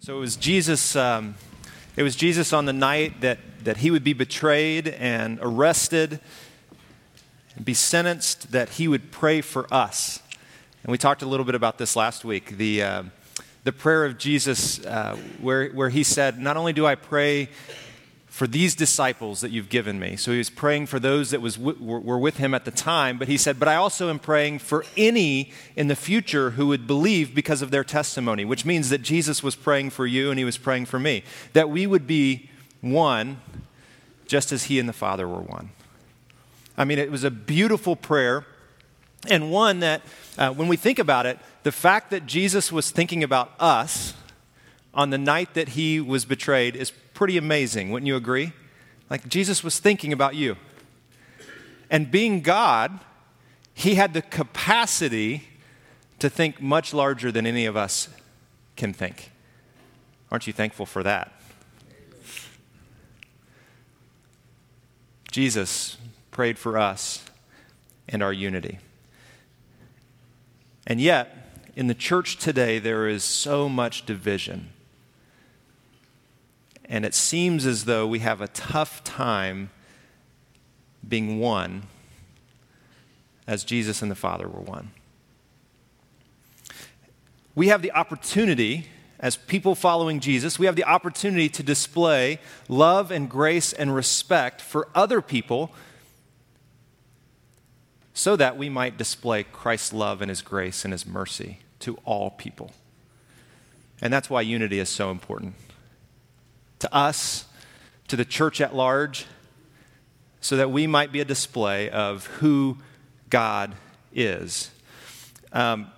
So it was Jesus. Um, it was Jesus on the night that, that he would be betrayed and arrested and be sentenced that he would pray for us. And we talked a little bit about this last week. The, uh, the prayer of Jesus, uh, where, where he said, Not only do I pray for these disciples that you've given me. So he was praying for those that was, were with him at the time, but he said, But I also am praying for any in the future who would believe because of their testimony, which means that Jesus was praying for you and he was praying for me, that we would be one just as he and the Father were one. I mean, it was a beautiful prayer and one that, uh, when we think about it, the fact that Jesus was thinking about us on the night that he was betrayed is pretty amazing, wouldn't you agree? Like Jesus was thinking about you. And being God, he had the capacity to think much larger than any of us can think. Aren't you thankful for that? Jesus prayed for us and our unity. And yet, in the church today, there is so much division and it seems as though we have a tough time being one as Jesus and the Father were one. We have the opportunity, as people following Jesus, we have the opportunity to display love and grace and respect for other people so that we might display Christ's love and his grace and his mercy to all people. And that's why unity is so important to us, to the church at large, so that we might be a display of who God is. Um,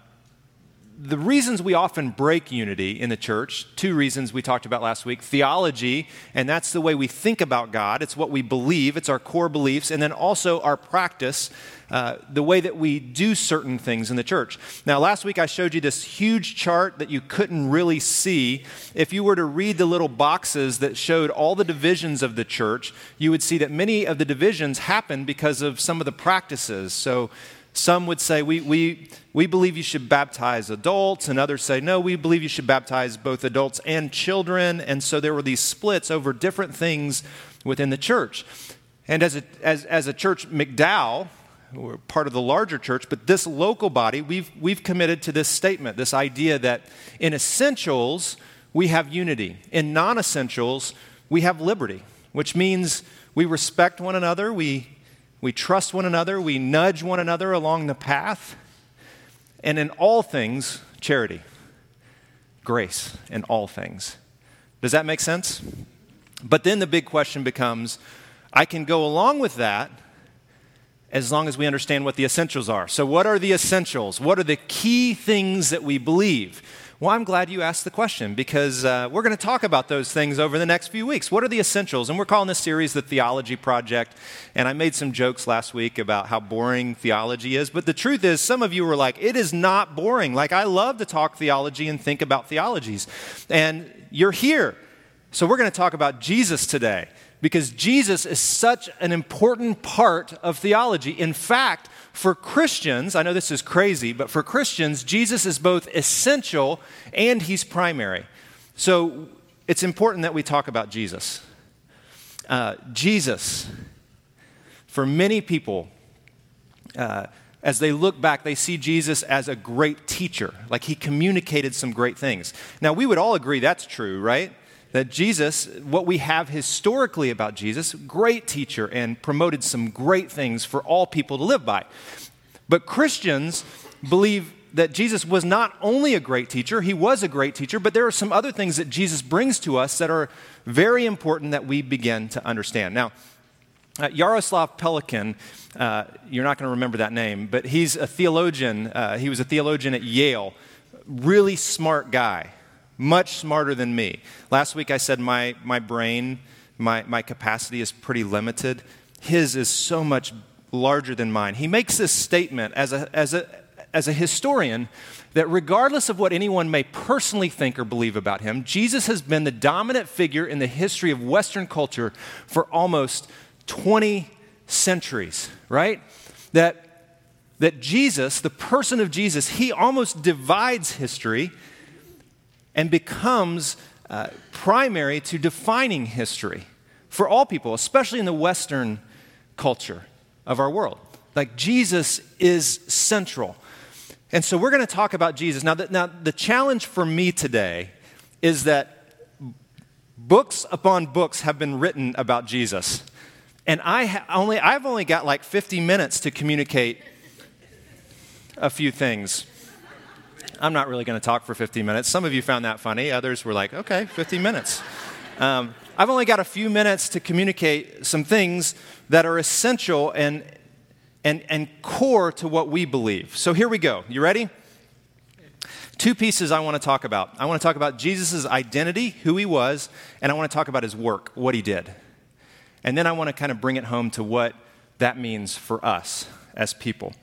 the reasons we often break unity in the church, two reasons we talked about last week theology, and that's the way we think about God. It's what we believe, it's our core beliefs, and then also our practice, uh, the way that we do certain things in the church. Now, last week I showed you this huge chart that you couldn't really see. If you were to read the little boxes that showed all the divisions of the church, you would see that many of the divisions happen because of some of the practices. So, some would say, we, we, we believe you should baptize adults, and others say, no, we believe you should baptize both adults and children. And so there were these splits over different things within the church. And as a, as, as a church, McDowell, we're part of the larger church, but this local body, we've, we've committed to this statement, this idea that in essentials, we have unity. In non essentials, we have liberty, which means we respect one another, we we trust one another, we nudge one another along the path, and in all things, charity, grace in all things. Does that make sense? But then the big question becomes I can go along with that as long as we understand what the essentials are. So, what are the essentials? What are the key things that we believe? Well, I'm glad you asked the question because uh, we're going to talk about those things over the next few weeks. What are the essentials? And we're calling this series the Theology Project. And I made some jokes last week about how boring theology is. But the truth is, some of you were like, it is not boring. Like, I love to talk theology and think about theologies. And you're here. So, we're going to talk about Jesus today because Jesus is such an important part of theology. In fact, for Christians, I know this is crazy, but for Christians, Jesus is both essential and he's primary. So it's important that we talk about Jesus. Uh, Jesus, for many people, uh, as they look back, they see Jesus as a great teacher, like he communicated some great things. Now, we would all agree that's true, right? That Jesus, what we have historically about Jesus, great teacher and promoted some great things for all people to live by. But Christians believe that Jesus was not only a great teacher, he was a great teacher, but there are some other things that Jesus brings to us that are very important that we begin to understand. Now, uh, Jaroslav Pelikan, uh, you're not going to remember that name, but he's a theologian. Uh, he was a theologian at Yale. Really smart guy much smarter than me. Last week I said my, my brain, my, my capacity is pretty limited. His is so much larger than mine. He makes this statement as a, as a, as a historian that regardless of what anyone may personally think or believe about him, Jesus has been the dominant figure in the history of Western culture for almost 20 centuries, right? That, that Jesus, the person of Jesus, he almost divides history and becomes uh, primary to defining history for all people, especially in the Western culture of our world. Like Jesus is central. And so we're going to talk about Jesus. Now the, now, the challenge for me today is that books upon books have been written about Jesus. And I ha- only, I've only got like 50 minutes to communicate a few things. I'm not really going to talk for 15 minutes. Some of you found that funny. Others were like, okay, 15 minutes. Um, I've only got a few minutes to communicate some things that are essential and, and, and core to what we believe. So here we go. You ready? Two pieces I want to talk about. I want to talk about Jesus' identity, who he was, and I want to talk about his work, what he did. And then I want to kind of bring it home to what that means for us as people.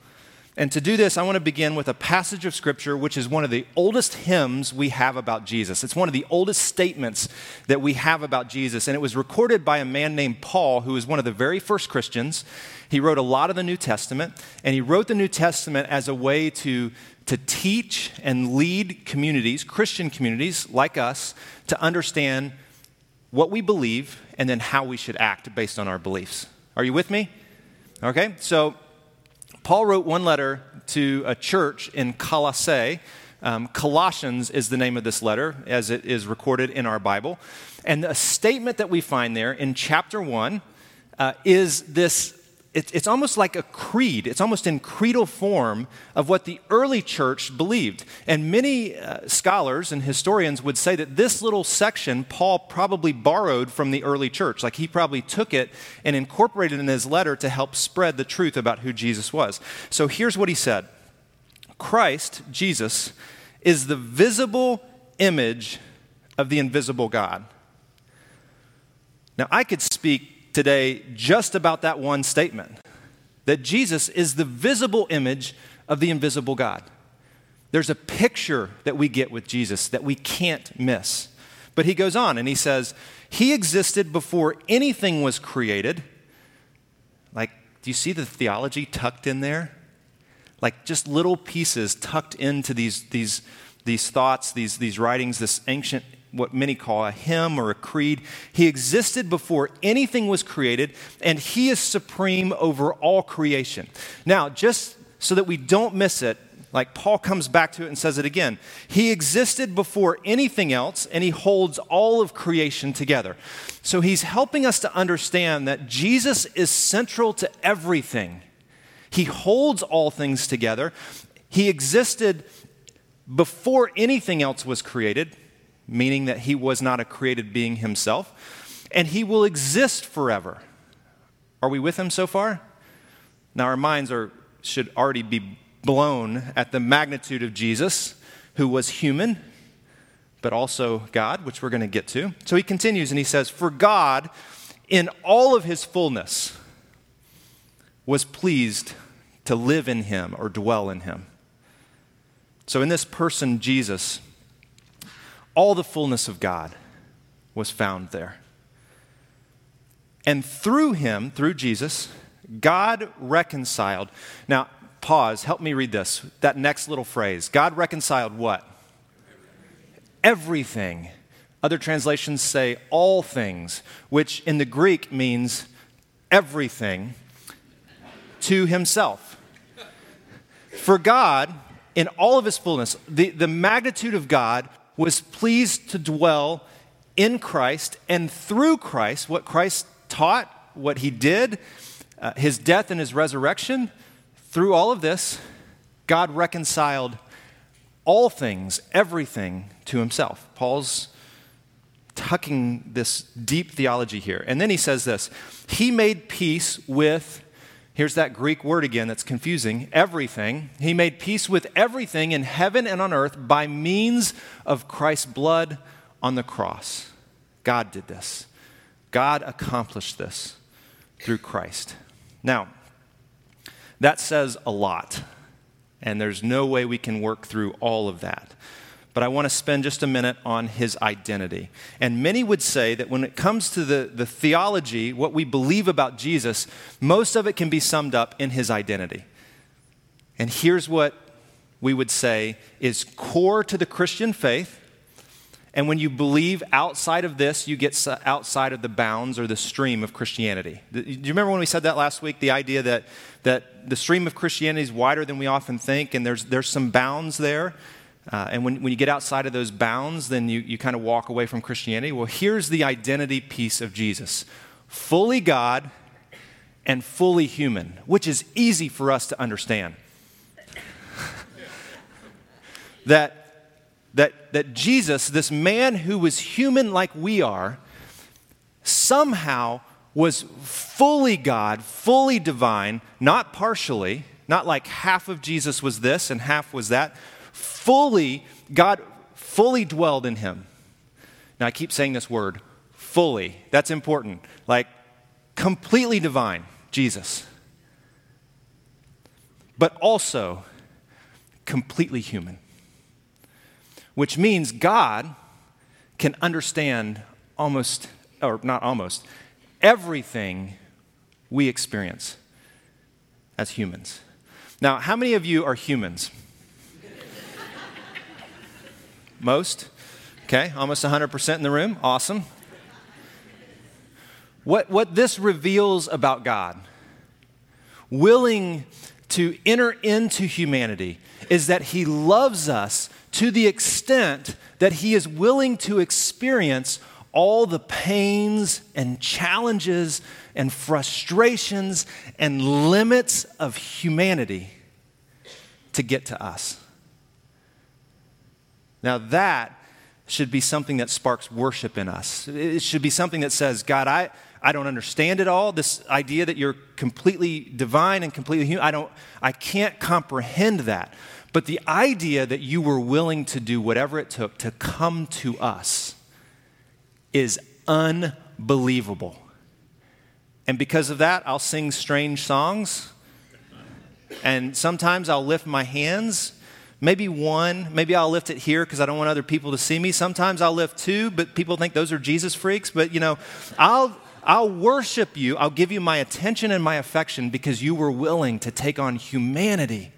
And to do this, I want to begin with a passage of Scripture which is one of the oldest hymns we have about Jesus. It's one of the oldest statements that we have about Jesus. And it was recorded by a man named Paul, who was one of the very first Christians. He wrote a lot of the New Testament, and he wrote the New Testament as a way to, to teach and lead communities, Christian communities like us, to understand what we believe and then how we should act based on our beliefs. Are you with me? Okay, so Paul wrote one letter to a church in Colossae. Um, Colossians is the name of this letter, as it is recorded in our Bible. And a statement that we find there in chapter 1 uh, is this it's, it's almost like a creed. It's almost in creedal form of what the early church believed. And many uh, scholars and historians would say that this little section Paul probably borrowed from the early church. Like he probably took it and incorporated it in his letter to help spread the truth about who Jesus was. So here's what he said Christ, Jesus, is the visible image of the invisible God. Now, I could speak today just about that one statement that Jesus is the visible image of the invisible God. There's a picture that we get with Jesus that we can't miss. But he goes on and he says, He existed before anything was created. Like, do you see the theology tucked in there? Like, just little pieces tucked into these, these, these thoughts, these, these writings, this ancient what many call a hymn or a creed. He existed before anything was created, and He is supreme over all creation. Now, just so that we don't miss it, like Paul comes back to it and says it again. He existed before anything else, and He holds all of creation together. So He's helping us to understand that Jesus is central to everything. He holds all things together. He existed before anything else was created meaning that he was not a created being himself, and he will exist forever. Are we with him so far? Now, our minds are, should already be blown at the magnitude of Jesus, who was human, but also God, which we're going to get to. So he continues and he says, For God, in all of his fullness, was pleased to live in him or dwell in him. So, in this person, Jesus, all the fullness of God was found there. And through him, through Jesus, God reconciled. Now, pause, help me read this. That next little phrase God reconciled what? Everything. Other translations say all things, which in the Greek means everything to himself. For God, in all of his fullness, the, the magnitude of God was pleased to dwell in Christ and through Christ, what Christ taught, what he did, uh, his death and his resurrection, through all of this, God reconciled all things, everything to himself. Paul's tucking this deep theology here. And then he says this He made peace with Here's that Greek word again that's confusing everything. He made peace with everything in heaven and on earth by means of Christ's blood on the cross. God did this. God accomplished this through Christ. Now, that says a lot, and there's no way we can work through all of that but I want to spend just a minute on his identity. And many would say that when it comes to the, the theology, what we believe about Jesus, most of it can be summed up in his identity. And here's what we would say is core to the Christian faith And when you believe outside of this, you get outside of the bounds or the stream of Christianity. Do you remember when we said that last week? The idea that, that the stream of Christianity is wider than we often think, and there's, there's some bounds there. Uh, and when, when you get outside of those bounds, then you, you kind of walk away from Christianity. Well, here's the identity piece of Jesus fully God and fully human, which is easy for us to understand. that that, that Jesus, this man who was human like we are, somehow was fully God, fully divine, not partially, not like half of Jesus was this and half was that. Fully, God fully dwelled in him. Now, I keep saying this word, fully. That's important. Like, completely divine, Jesus. But also, completely human which means God can understand almost, or not almost, everything we experience as humans. Now, how many of you are humans? Most? Okay, almost 100% in the room. Awesome. What, what this reveals about God, willing to enter into humanity, is that He loves us to the extent that he is willing to experience all the pains and challenges and frustrations and limits of humanity to get to us. Now, that should be something that sparks worship in us. It should be something that says, God, I, I don't understand it all. This idea that you're completely divine and completely human, I, don't, I can't comprehend that. But the idea that you were willing to do whatever it took to come to us is unbelievable. And because of that, I'll sing strange songs. And sometimes I'll lift my hands, maybe one, maybe I'll lift it here because I don't want other people to see me. Sometimes I'll lift two, but people think those are Jesus freaks. But you know, I'll I'll worship you. I'll give you my attention and my affection because you were willing to take on humanity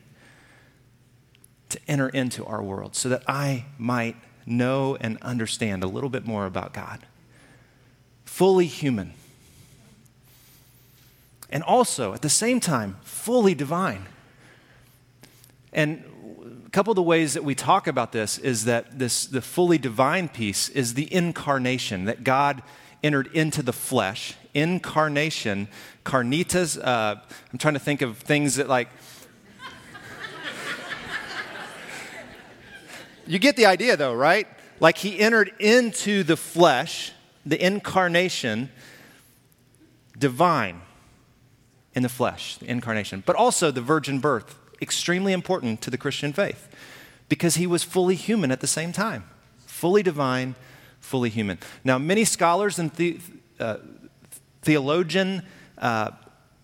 to enter into our world so that I might know and understand a little bit more about God. Fully human. And also, at the same time, fully divine. And a couple of the ways that we talk about this is that this, the fully divine piece is the incarnation, that God entered into the flesh. Incarnation, carnitas, uh, I'm trying to think of things that like, You get the idea, though, right? Like he entered into the flesh, the incarnation, divine in the flesh, the incarnation, but also the virgin birth, extremely important to the Christian faith because he was fully human at the same time, fully divine, fully human. Now, many scholars and the, uh, theologian, uh,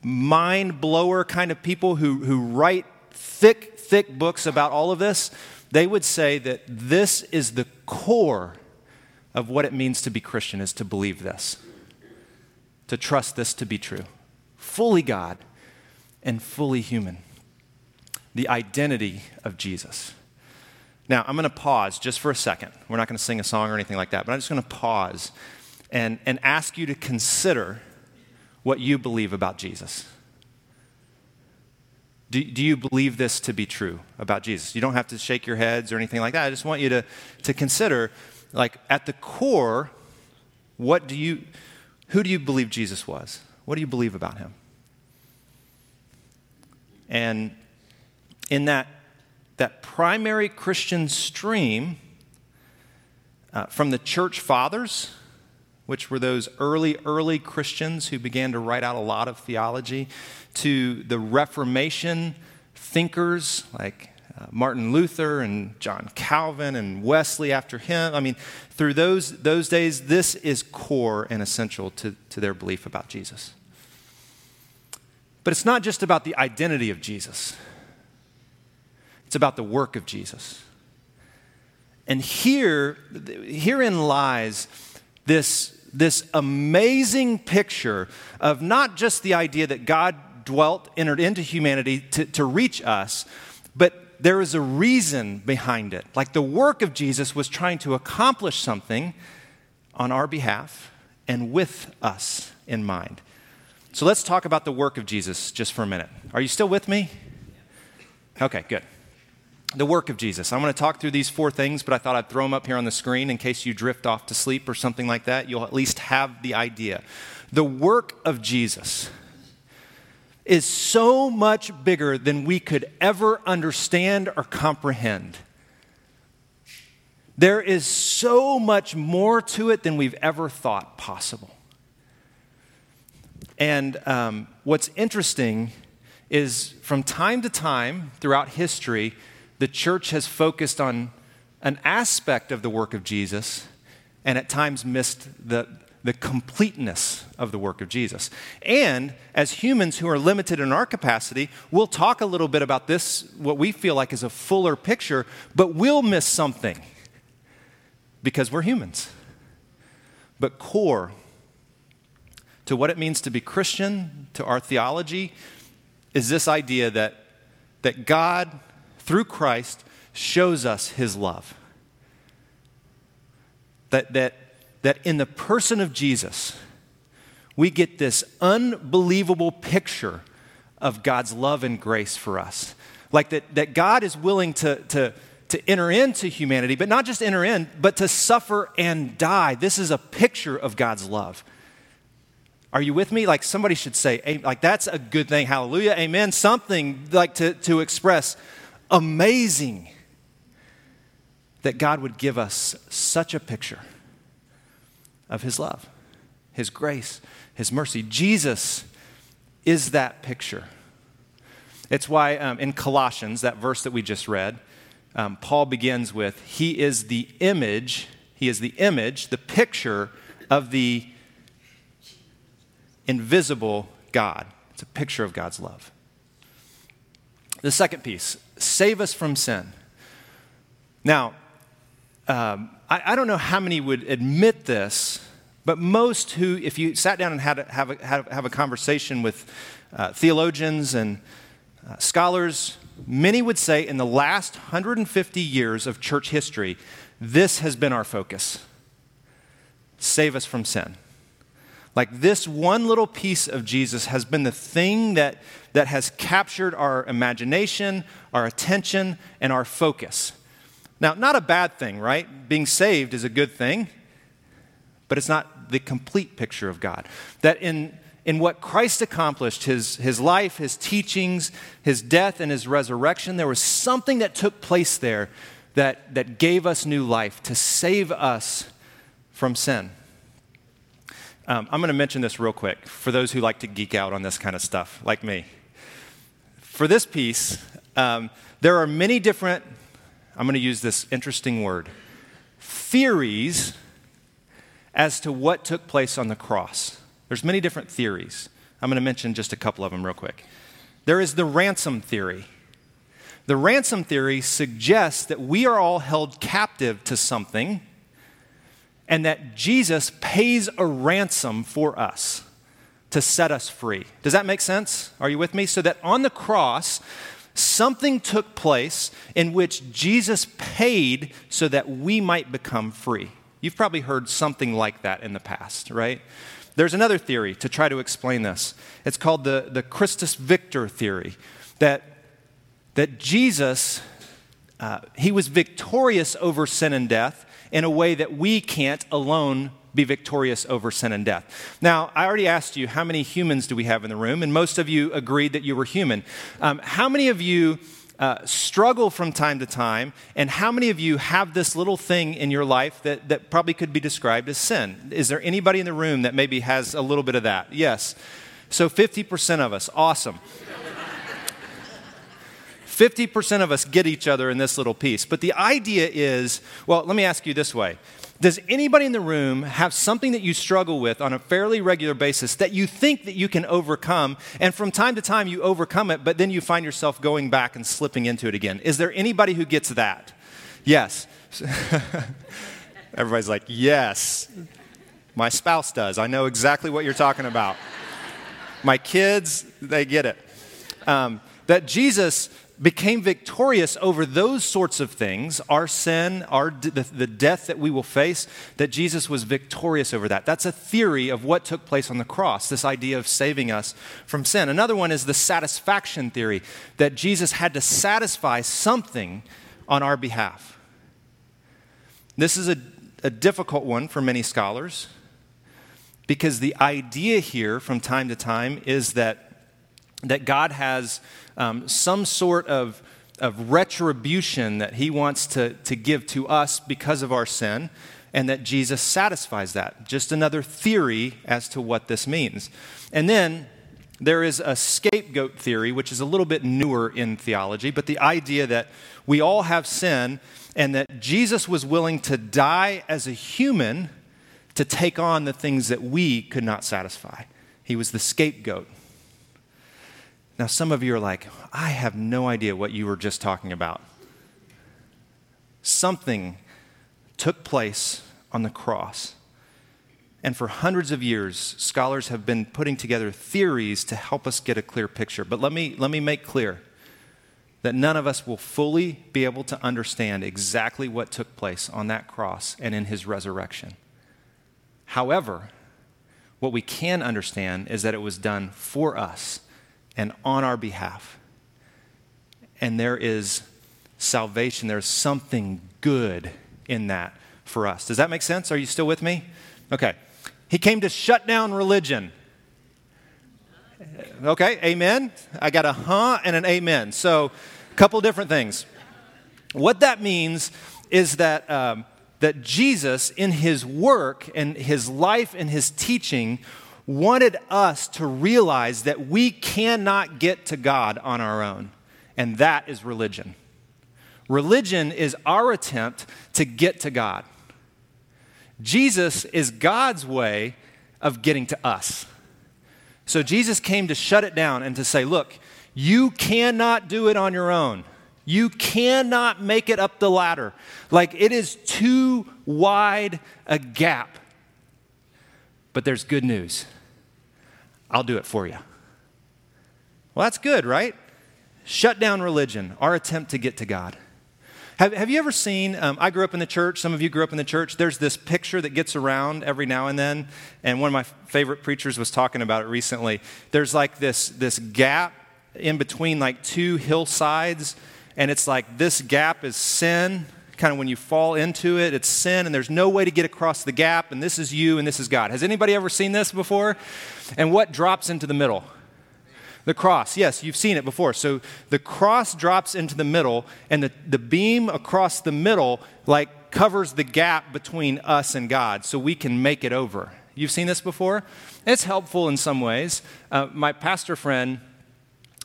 mind blower kind of people who, who write thick, thick books about all of this they would say that this is the core of what it means to be Christian is to believe this, to trust this to be true. Fully God and fully human. The identity of Jesus. Now, I'm going to pause just for a second. We're not going to sing a song or anything like that, but I'm just going to pause and, and ask you to consider what you believe about Jesus. Do, do you believe this to be true about Jesus? You don't have to shake your heads or anything like that. I just want you to, to consider, like, at the core, what do you, who do you believe Jesus was? What do you believe about him? And in that, that primary Christian stream uh, from the church fathers, which were those early, early Christians who began to write out a lot of theology, to the Reformation thinkers like uh, Martin Luther and John Calvin and Wesley after him. I mean, through those, those days, this is core and essential to, to their belief about Jesus. But it's not just about the identity of Jesus, it's about the work of Jesus. And here, herein lies this this amazing picture of not just the idea that God dwelt, entered into humanity to, to reach us, but there is a reason behind it. Like the work of Jesus was trying to accomplish something on our behalf and with us in mind. So let's talk about the work of Jesus just for a minute. Are you still with me? Okay, good. The work of Jesus. I'm going to talk through these four things, but I thought I'd throw them up here on the screen in case you drift off to sleep or something like that. You'll at least have the idea. The work of Jesus is so much bigger than we could ever understand or comprehend. There is so much more to it than we've ever thought possible. And um, what's interesting is from time to time throughout history, the church has focused on an aspect of the work of Jesus and at times missed the, the completeness of the work of Jesus. And as humans who are limited in our capacity, we'll talk a little bit about this, what we feel like is a fuller picture, but we'll miss something because we're humans. But core to what it means to be Christian, to our theology, is this idea that, that God, through Christ, shows us his love. That, that that in the person of Jesus, we get this unbelievable picture of God's love and grace for us. Like that, that God is willing to, to, to enter into humanity, but not just enter in, but to suffer and die. This is a picture of God's love. Are you with me? Like somebody should say, like that's a good thing. Hallelujah, amen. Something like to, to express amazing that God would give us such a picture of His love, His grace, His mercy. Jesus is that picture. It's why um, in Colossians, that verse that we just read, um, Paul begins with, He is the image, He is the image, the picture of the invisible God. It's a picture of God's love. The second piece save us from sin. Now, um, I, I, don't know how many would admit this, but most who, if you sat down and had a, have, a, have a conversation with uh, theologians and uh, scholars, many would say in the last 150 years of church history, this has been our focus save us from sin. Like this one little piece of Jesus has been the thing that, that has captured our imagination, our attention, and our focus. Now, not a bad thing, right? Being saved is a good thing, but it's not the complete picture of God. That in, in what Christ accomplished, his, his life, his teachings, his death, and his resurrection, there was something that took place there that, that gave us new life to save us from sin. Um, I'm going to mention this real quick for those who like to geek out on this kind of stuff, like me. For this piece, um, there are many different I'm going to use this interesting word theories as to what took place on the cross. There's many different theories. I'm going to mention just a couple of them real quick. There is the ransom theory. The ransom theory suggests that we are all held captive to something and that Jesus pays a ransom for us to set us free. Does that make sense? Are you with me? So that on the cross, something took place in which Jesus paid so that we might become free. You've probably heard something like that in the past, right? There's another theory to try to explain this. It's called the, the Christus Victor theory that, that Jesus, uh, he was victorious over sin and death in a way that we can't alone be victorious over sin and death. Now, I already asked you how many humans do we have in the room, and most of you agreed that you were human. Um, how many of you uh, struggle from time to time, and how many of you have this little thing in your life that, that probably could be described as sin? Is there anybody in the room that maybe has a little bit of that? Yes. So 50% of us. Awesome. 50% of us get each other in this little piece. But the idea is well, let me ask you this way does anybody in the room have something that you struggle with on a fairly regular basis that you think that you can overcome, and from time to time you overcome it, but then you find yourself going back and slipping into it again? Is there anybody who gets that? Yes. Everybody's like, yes. My spouse does. I know exactly what you're talking about. My kids, they get it. Um, that Jesus became victorious over those sorts of things, our sin, our the, the, death that we will face, that Jesus was victorious over that. That's a theory of what took place on the cross, this idea of saving us from sin. Another one is the satisfaction theory, that Jesus had to satisfy something on our behalf. This is a, a difficult one for many scholars because the idea here from time to time is that that God has um, some sort of, of retribution that He wants to, to give to us because of our sin, and that Jesus satisfies that. Just another theory as to what this means. And then there is a scapegoat theory, which is a little bit newer in theology, but the idea that we all have sin and that Jesus was willing to die as a human to take on the things that we could not satisfy. He was the scapegoat. Now, some of you are like, I have no idea what you were just talking about. Something took place on the cross. And for hundreds of years, scholars have been putting together theories to help us get a clear picture. But let me, let me make clear that none of us will fully be able to understand exactly what took place on that cross and in his resurrection. However, what we can understand is that it was done for us and on our behalf. And there is salvation, there's something good in that for us. Does that make sense? Are you still with me? Okay. He came to shut down religion. Okay, amen. I got a huh and an amen. So, a couple different things. What that means is that, um, that Jesus, in his work and his life and his teaching, wanted us to realize that we cannot get to God on our own, and that is religion. Religion is our attempt to get to God. Jesus is God's way of getting to us. So Jesus came to shut it down and to say, look, you cannot do it on your own. You cannot make it up the ladder. Like it is too wide a gap. But there's good news. I'll do it for you. Well, that's good, right? Shut down religion, our attempt to get to God. Have, have you ever seen? Um, I grew up in the church. Some of you grew up in the church. There's this picture that gets around every now and then, and one of my favorite preachers was talking about it recently. There's like this, this gap in between like two hillsides, and it's like this gap is sin, kind of when you fall into it, it's sin, and there's no way to get across the gap, and this is you and this is God. Has anybody ever seen this before? And what drops into the middle? The cross. Yes, you've seen it before. So the cross drops into the middle, and the, the beam across the middle, like, covers the gap between us and God so we can make it over. You've seen this before? It's helpful in some ways. Uh, my pastor friend,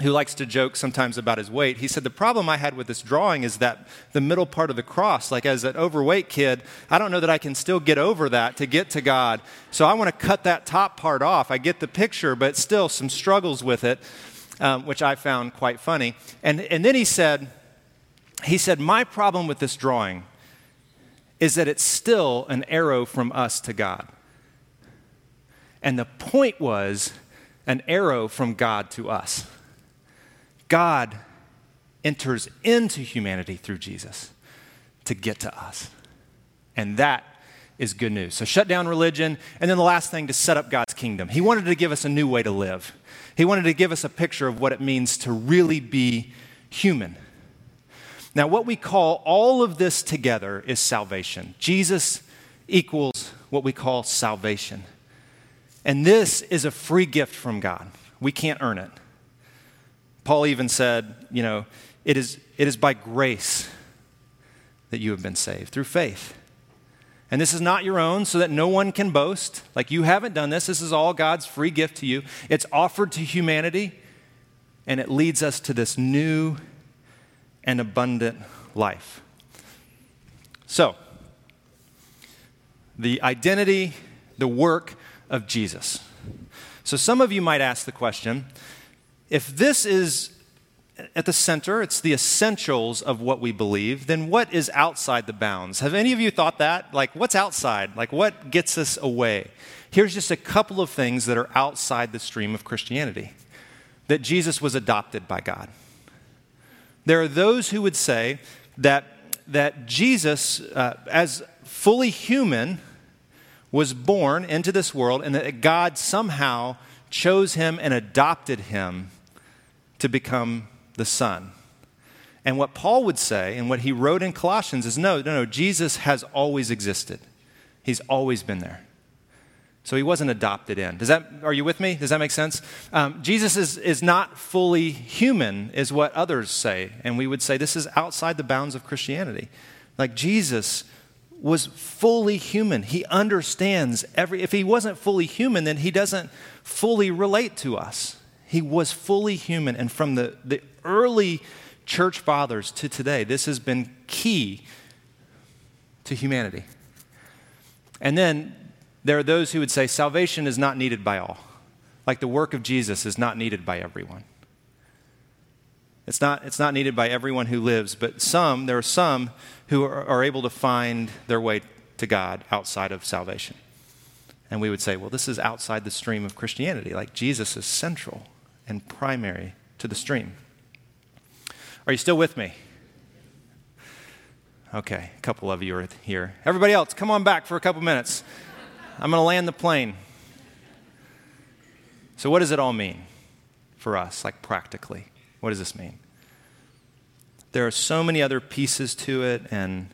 who likes to joke sometimes about his weight, he said, The problem I had with this drawing is that the middle part of the cross, like as an overweight kid, I don't know that I can still get over that to get to God. So I want to cut that top part off. I get the picture, but still some struggles with it, um, which I found quite funny. And, and then he said, he said, My problem with this drawing is that it's still an arrow from us to God. And the point was an arrow from God to us. God enters into humanity through Jesus to get to us. And that is good news. So, shut down religion. And then the last thing, to set up God's kingdom. He wanted to give us a new way to live, He wanted to give us a picture of what it means to really be human. Now, what we call all of this together is salvation. Jesus equals what we call salvation. And this is a free gift from God. We can't earn it. Paul even said, you know, it is, it is by grace that you have been saved, through faith. And this is not your own, so that no one can boast. Like you haven't done this. This is all God's free gift to you. It's offered to humanity, and it leads us to this new and abundant life. So, the identity, the work of Jesus. So, some of you might ask the question if this is at the center, it's the essentials of what we believe, then what is outside the bounds? Have any of you thought that? Like, what's outside? Like, what gets us away? Here's just a couple of things that are outside the stream of Christianity that Jesus was adopted by God. There are those who would say that, that Jesus, uh, as fully human, was born into this world and that God somehow chose him and adopted him to become the Son. And what Paul would say, and what he wrote in Colossians, is no, no, no, Jesus has always existed. He's always been there. So he wasn't adopted in. Does that, are you with me? Does that make sense? Um, Jesus is, is not fully human, is what others say. And we would say this is outside the bounds of Christianity. Like Jesus was fully human. He understands every, if he wasn't fully human, then he doesn't fully relate to us. He was fully human. And from the, the early church fathers to today, this has been key to humanity. And then there are those who would say salvation is not needed by all, like the work of Jesus is not needed by everyone. It's not, it's not needed by everyone who lives, but some, there are some who are, are able to find their way to God outside of salvation. And we would say, well, this is outside the stream of Christianity. Like Jesus is central and primary to the stream. Are you still with me? Okay, a couple of you are here. Everybody else, come on back for a couple minutes. I'm going to land the plane. So, what does it all mean for us, like practically? What does this mean? There are so many other pieces to it and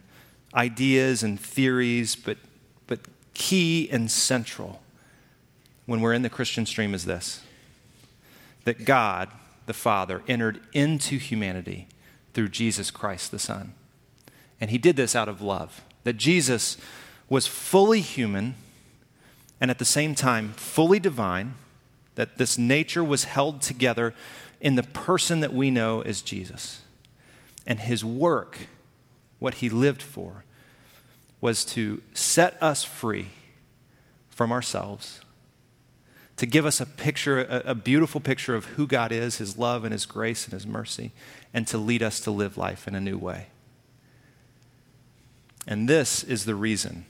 ideas and theories, but, but key and central when we're in the Christian stream is this that God, the Father, entered into humanity through Jesus Christ, the Son. And he did this out of love. That Jesus was fully human and at the same time fully divine, that this nature was held together in the person that we know as Jesus. And his work, what he lived for, was to set us free from ourselves, to give us a picture, a, a, beautiful picture of who God is, his love and his grace and his mercy, and to lead us to live life in a new way. And this is the reason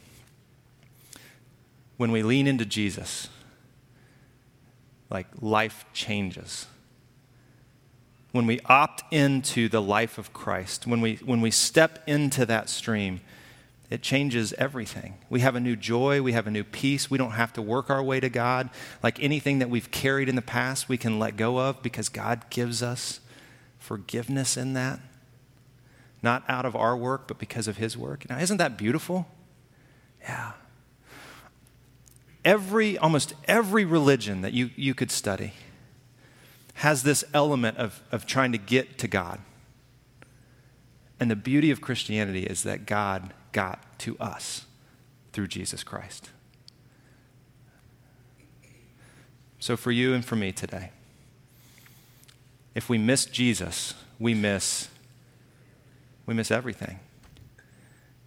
when we lean into Jesus, like life changes. When we opt into the life of Christ, when we, when we step into that stream, it changes everything. We have a new joy, we have a new peace. We don't have to work our way to God. Like anything that we've carried in the past, we can let go of because God gives us forgiveness in that. Not out of our work, but because of His work. Now, isn't that beautiful? Yeah every, almost every religion that you, you could study has this element of, of trying to get to God. And the beauty of Christianity is that God got to us through Jesus Christ. So, for you and for me today, if we miss Jesus, we miss, we miss everything.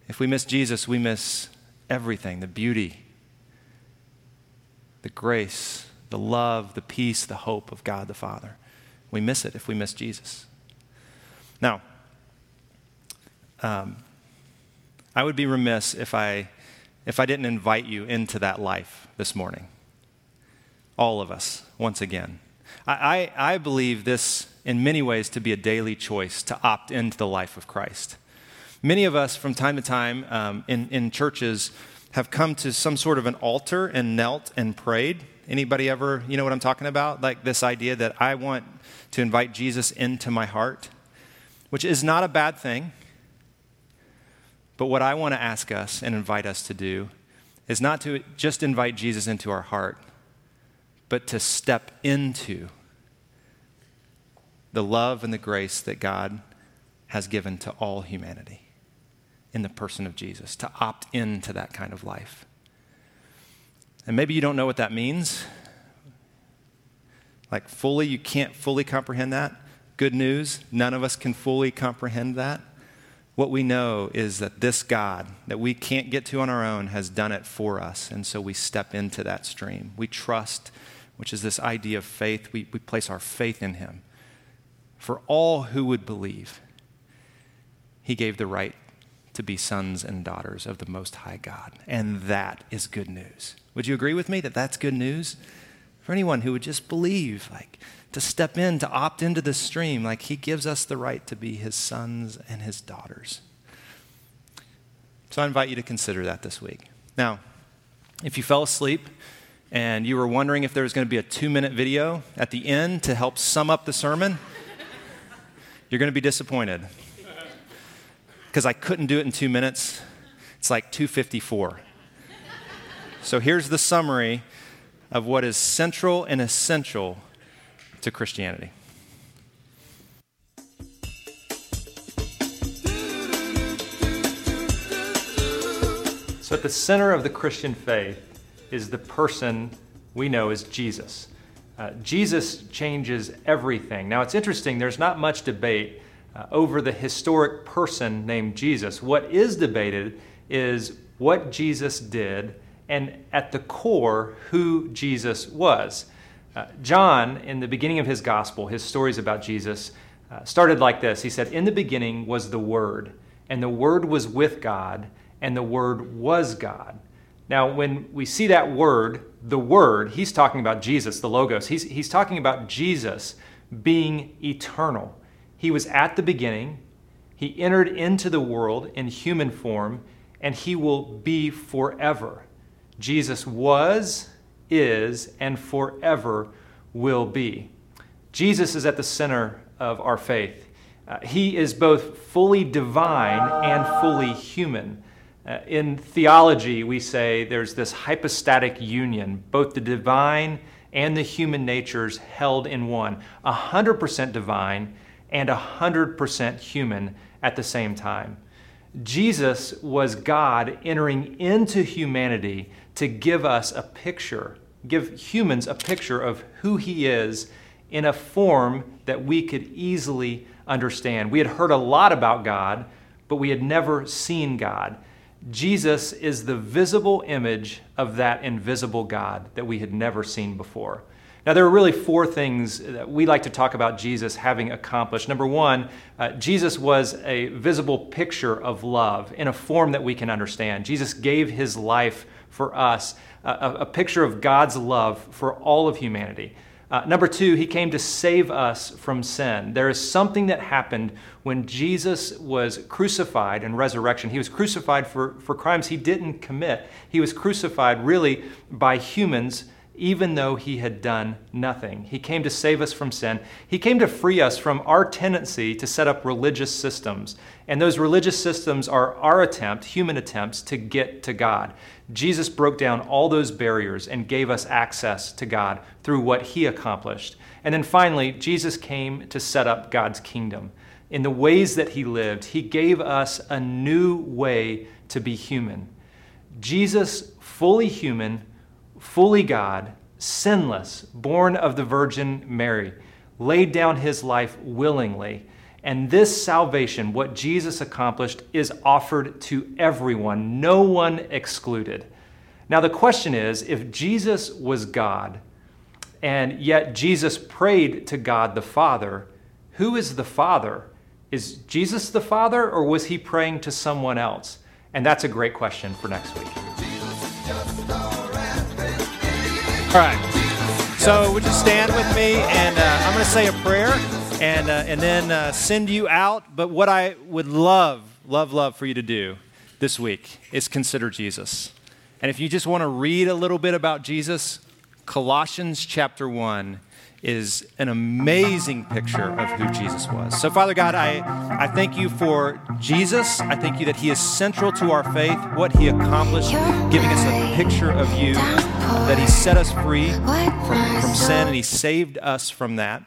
If we miss Jesus, we miss everything the beauty, the grace, the love, the peace, the hope of God the Father. We miss it if we miss Jesus. Now, um, I would be remiss if I, if I didn't invite you into that life this morning. All of us, once again. I, I, I believe this, in many ways, to be a daily choice to opt into the life of Christ. Many of us, from time to time, um, in, in churches, have come to some sort of an altar and knelt and prayed. Anybody ever, you know what I'm talking about? Like this idea that I want to invite Jesus into my heart, which is not a bad thing. But what I want to ask us and invite us to do is not to just invite Jesus into our heart, but to step into the love and the grace that God has given to all humanity in the person of Jesus, to opt into that kind of life. And maybe you don't know what that means. Like, fully, you can't fully comprehend that. Good news, none of us can fully comprehend that. What we know is that this God that we can't get to on our own has done it for us. And so we step into that stream. We trust, which is this idea of faith. We, we place our faith in Him. For all who would believe, He gave the right to be sons and daughters of the Most High God. And that is good news. Would you agree with me that that's good news? For anyone who would just believe, like, to step in, to opt into the stream. Like he gives us the right to be his sons and his daughters. So I invite you to consider that this week. Now, if you fell asleep and you were wondering if there was going to be a two minute video at the end to help sum up the sermon, you're going to be disappointed. Because I couldn't do it in two minutes. It's like 254. So here's the summary of what is central and essential to Christianity. So, at the center of the Christian faith is the person we know as Jesus. Uh, Jesus changes everything. Now, it's interesting, there's not much debate uh, over the historic person named Jesus. What is debated is what Jesus did and at the core, who Jesus was. Uh, John, in the beginning of his gospel, his stories about Jesus, uh, started like this He said, In the beginning was the Word, and the Word was with God, and the Word was God. Now, when we see that word, the Word, he's talking about Jesus, the Logos. He's, he's talking about Jesus being eternal. He was at the beginning, he entered into the world in human form, and he will be forever. Jesus was, is, and forever will be. Jesus is at the center of our faith. Uh, he is both fully divine and fully human. Uh, in theology, we say there's this hypostatic union, both the divine and the human natures held in one, 100% divine and 100% human at the same time. Jesus was God entering into humanity to give us a picture, give humans a picture of who He is in a form that we could easily understand. We had heard a lot about God, but we had never seen God. Jesus is the visible image of that invisible God that we had never seen before. Now, there are really four things that we like to talk about Jesus having accomplished. Number one, uh, Jesus was a visible picture of love in a form that we can understand. Jesus gave his life for us, a, a picture of God's love for all of humanity. Uh, number two, he came to save us from sin. There is something that happened when Jesus was crucified and resurrection. He was crucified for, for crimes he didn't commit. He was crucified really by humans even though he had done nothing. He came to save us from sin. He came to free us from our tendency to set up religious systems. And those religious systems are our attempt, human attempts, to get to God. Jesus broke down all those barriers and gave us access to God through what he accomplished. And then finally, Jesus came to set up God's kingdom. In the ways that he lived, he gave us a new way to be human. Jesus, fully human, fully God, sinless, born of the Virgin Mary, laid down his life willingly. And this salvation, what Jesus accomplished, is offered to everyone, no one excluded. Now, the question is if Jesus was God, and yet Jesus prayed to God the Father, who is the Father? Is Jesus the Father, or was he praying to someone else? And that's a great question for next week. All right. So would you stand with me, and uh, I'm going to say a prayer, and uh, and then uh, send you out. But what I would love, love, love for you to do this week is consider Jesus. And if you just want to read a little bit about Jesus, Colossians chapter one is an amazing picture of who Jesus was. So, Father God, I, I thank you for Jesus. I thank you that he is central to our faith, what he accomplished, giving us a picture of you, that he set us free from, from sin and he saved us from that.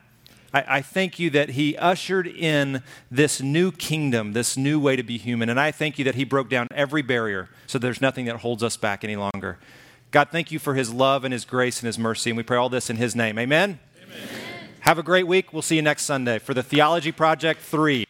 I, I thank you that he ushered in this new kingdom, this new way to be human. And I thank you that he broke down every barrier so there's nothing that holds us back any longer. God, thank you for his love and his grace and his mercy. And we pray all this in his name. Amen. Have a great week. We'll see you next Sunday for the Theology Project 3.